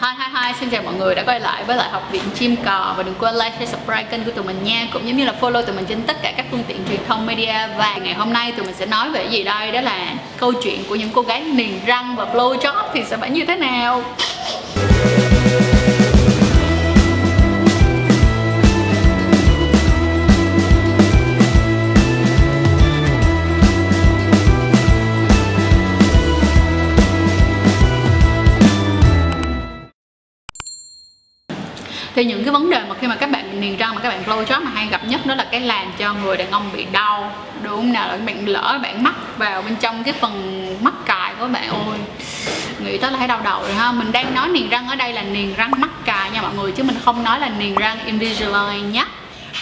Hi hi hi, xin chào mọi người đã quay lại với lại học viện chim cò và đừng quên like, share, subscribe kênh của tụi mình nha cũng giống như là follow tụi mình trên tất cả các phương tiện truyền thông media. Và ngày hôm nay tụi mình sẽ nói về gì đây? Đó là câu chuyện của những cô gái niềng răng và blow job thì sẽ phải như thế nào? Thì những cái vấn đề mà khi mà các bạn niềng răng mà các bạn blow job mà hay gặp nhất đó là cái làm cho người đàn ông bị đau, đúng không? Nào là bạn lỡ bạn mắc vào bên trong cái phần mắc cài của bạn. Ôi, nghĩ tới là thấy đau đầu rồi ha. Mình đang nói niềng răng ở đây là niềng răng mắc cài nha mọi người, chứ mình không nói là niềng răng Invisalign nhé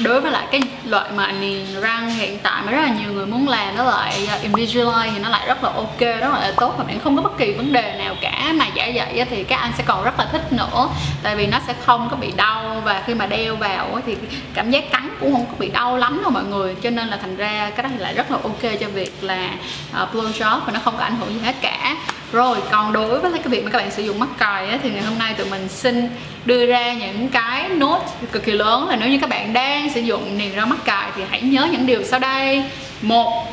đối với lại cái loại mà niềng răng hiện tại mà rất là nhiều người muốn làm nó lại à, Invisalign thì nó lại rất là ok, rất là tốt và bạn không có bất kỳ vấn đề nào cả. Mà giả dậy thì các anh sẽ còn rất là thích nữa, tại vì nó sẽ không có bị đau và khi mà đeo vào thì cảm giác cắn cũng không có bị đau lắm đâu mọi người. Cho nên là thành ra cái đó thì lại rất là ok cho việc là à, blow job và nó không có ảnh hưởng gì hết cả rồi còn đối với cái việc mà các bạn sử dụng mắc cài ấy, thì ngày hôm nay tụi mình xin đưa ra những cái nốt cực kỳ lớn là nếu như các bạn đang sử dụng niềng răng mắc cài thì hãy nhớ những điều sau đây. Một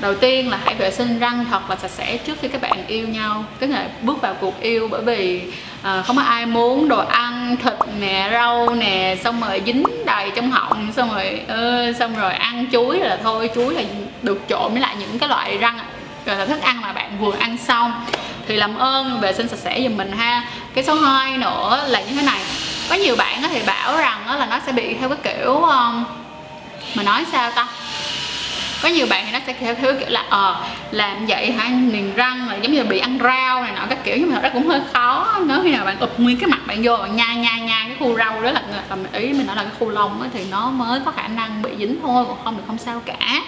đầu tiên là hãy vệ sinh răng thật và sạch sẽ trước khi các bạn yêu nhau cái ngày bước vào cuộc yêu bởi vì à, không có ai muốn đồ ăn thịt nè rau nè xong rồi dính đầy trong họng xong rồi uh, xong rồi ăn chuối là thôi chuối là được trộn với lại những cái loại răng rồi là thức ăn mà bạn vừa ăn xong. Thì làm ơn vệ sinh sạch sẽ giùm mình ha. Cái số 2 nữa là như thế này. Có nhiều bạn thì bảo rằng là nó sẽ bị theo cái kiểu um, mà nói sao ta? Có nhiều bạn thì nó sẽ theo thứ kiểu là ờ à, làm vậy hả? Niềng răng là giống như là bị ăn rau này nọ các kiểu. Nhưng mà nó cũng hơi khó nếu khi nào bạn ụp nguyên cái mặt bạn vô bạn nhai nhai nhai cái khu rau đó là tầm ý mình nói là cái khu lông thì nó mới có khả năng bị dính thôi còn không thì không sao cả.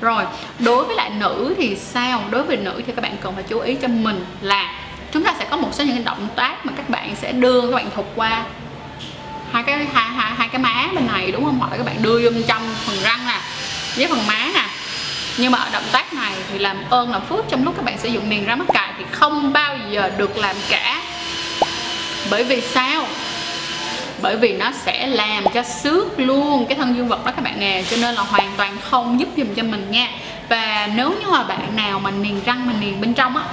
Rồi đối với lại nữ thì sao? Đối với nữ thì các bạn cần phải chú ý cho mình là chúng ta sẽ có một số những động tác mà các bạn sẽ đưa các bạn thụt qua hai cái hai hai hai cái má bên này đúng không? Hoặc là các bạn đưa vô bên trong phần răng nè với phần má nè nhưng mà ở động tác này thì làm ơn làm phước trong lúc các bạn sử dụng niềng răng mắc cài thì không bao giờ được làm cả. Bởi vì sao? Bởi vì nó sẽ làm cho xước luôn cái thân dương vật đó các bạn nè cho nên là hoàn toàn không giúp dùm cho mình nha. Và nếu như mà bạn nào mà niềng răng mà niềng bên trong á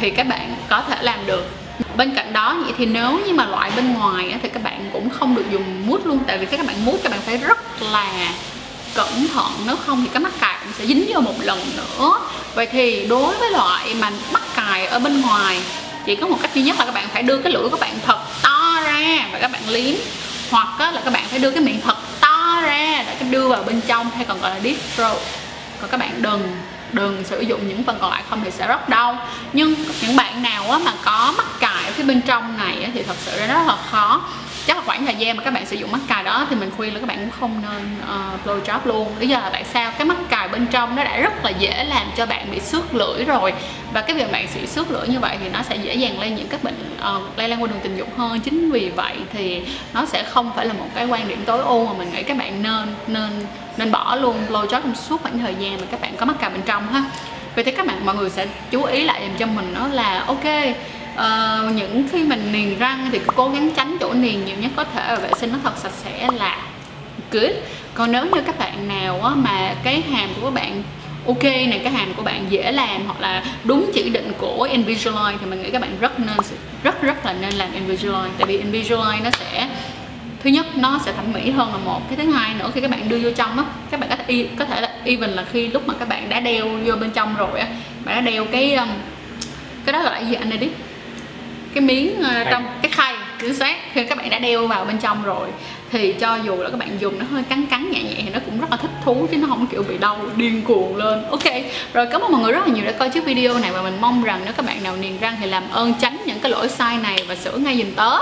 thì các bạn có thể làm được. Bên cạnh đó vậy thì nếu như mà loại bên ngoài á, thì các bạn cũng không được dùng mút luôn tại vì các bạn mút các bạn phải rất là cẩn thận, nếu không thì cái mắc cài cũng sẽ dính vô một lần nữa. Vậy thì đối với loại mà mắc cài ở bên ngoài, chỉ có một cách duy nhất là các bạn phải đưa cái lưỡi của bạn thật to ra và các bạn liếm. Hoặc là các bạn phải đưa cái miệng thật to ra để đưa vào bên trong hay còn gọi là deep throat. Còn các bạn đừng đừng sử dụng những phần còn lại không thì sẽ rất đau. Nhưng những bạn nào mà có mắc cài ở phía bên trong này thì thật sự rất là khó khoảng thời gian mà các bạn sử dụng mắc cài đó thì mình khuyên là các bạn cũng không nên ờ, uh, blow job luôn. Lý do là tại sao? Cái mắc cài bên trong nó đã rất là dễ làm cho bạn bị xước lưỡi rồi. Và cái việc bạn bị xước lưỡi như vậy thì nó sẽ dễ dàng lây những các bệnh uh, lây lan qua đường tình dục hơn. Chính vì vậy thì nó sẽ không phải là một cái quan điểm tối ưu mà mình nghĩ các bạn nên nên nên bỏ luôn blow job trong suốt khoảng thời gian mà các bạn có mắc cài bên trong ha. Vậy thì các bạn mọi người sẽ chú ý lại dùm cho mình đó là ok uh, những khi mình niềng răng thì cố gắng tránh chỗ niềng nhiều nhất có thể và vệ sinh nó thật sạch sẽ là good. Còn nếu như các bạn nào á, mà cái hàm của các bạn ok này cái hàm của bạn dễ làm hoặc là đúng chỉ định của Invisalign thì mình nghĩ các bạn rất nên rất rất là nên làm Invisalign. Tại vì Invisalign nó sẽ thứ nhất nó sẽ thẩm mỹ hơn là một. Cái thứ hai nữa khi các bạn đưa vô trong á các bạn có thể có thể là even là khi lúc mà các bạn đã đeo vô bên trong rồi á bạn đã đeo cái um, cái đó gọi là gì anh đi cái miếng uh, trong cái khay chính xác. Khi các bạn đã đeo vào bên trong rồi thì cho dù là các bạn dùng nó hơi cắn cắn nhẹ nhẹ thì nó cũng rất là thích thú chứ nó không kiểu bị đau điên cuồng lên. Ok rồi cảm ơn mọi người rất là nhiều đã coi chiếc video này và mình mong rằng nếu các bạn nào niềng răng thì làm ơn tránh những cái lỗi sai này và sửa ngay dùm tớ.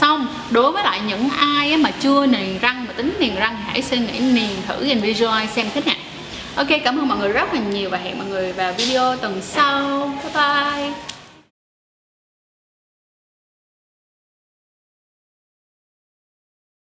Xong đối với lại những ai mà chưa niềng răng mà tính niềng răng hãy suy nghĩ niềng thử Invisalign xem thế nào. Ok cảm ơn mọi người rất là nhiều và hẹn mọi người vào video tuần sau. Bye bye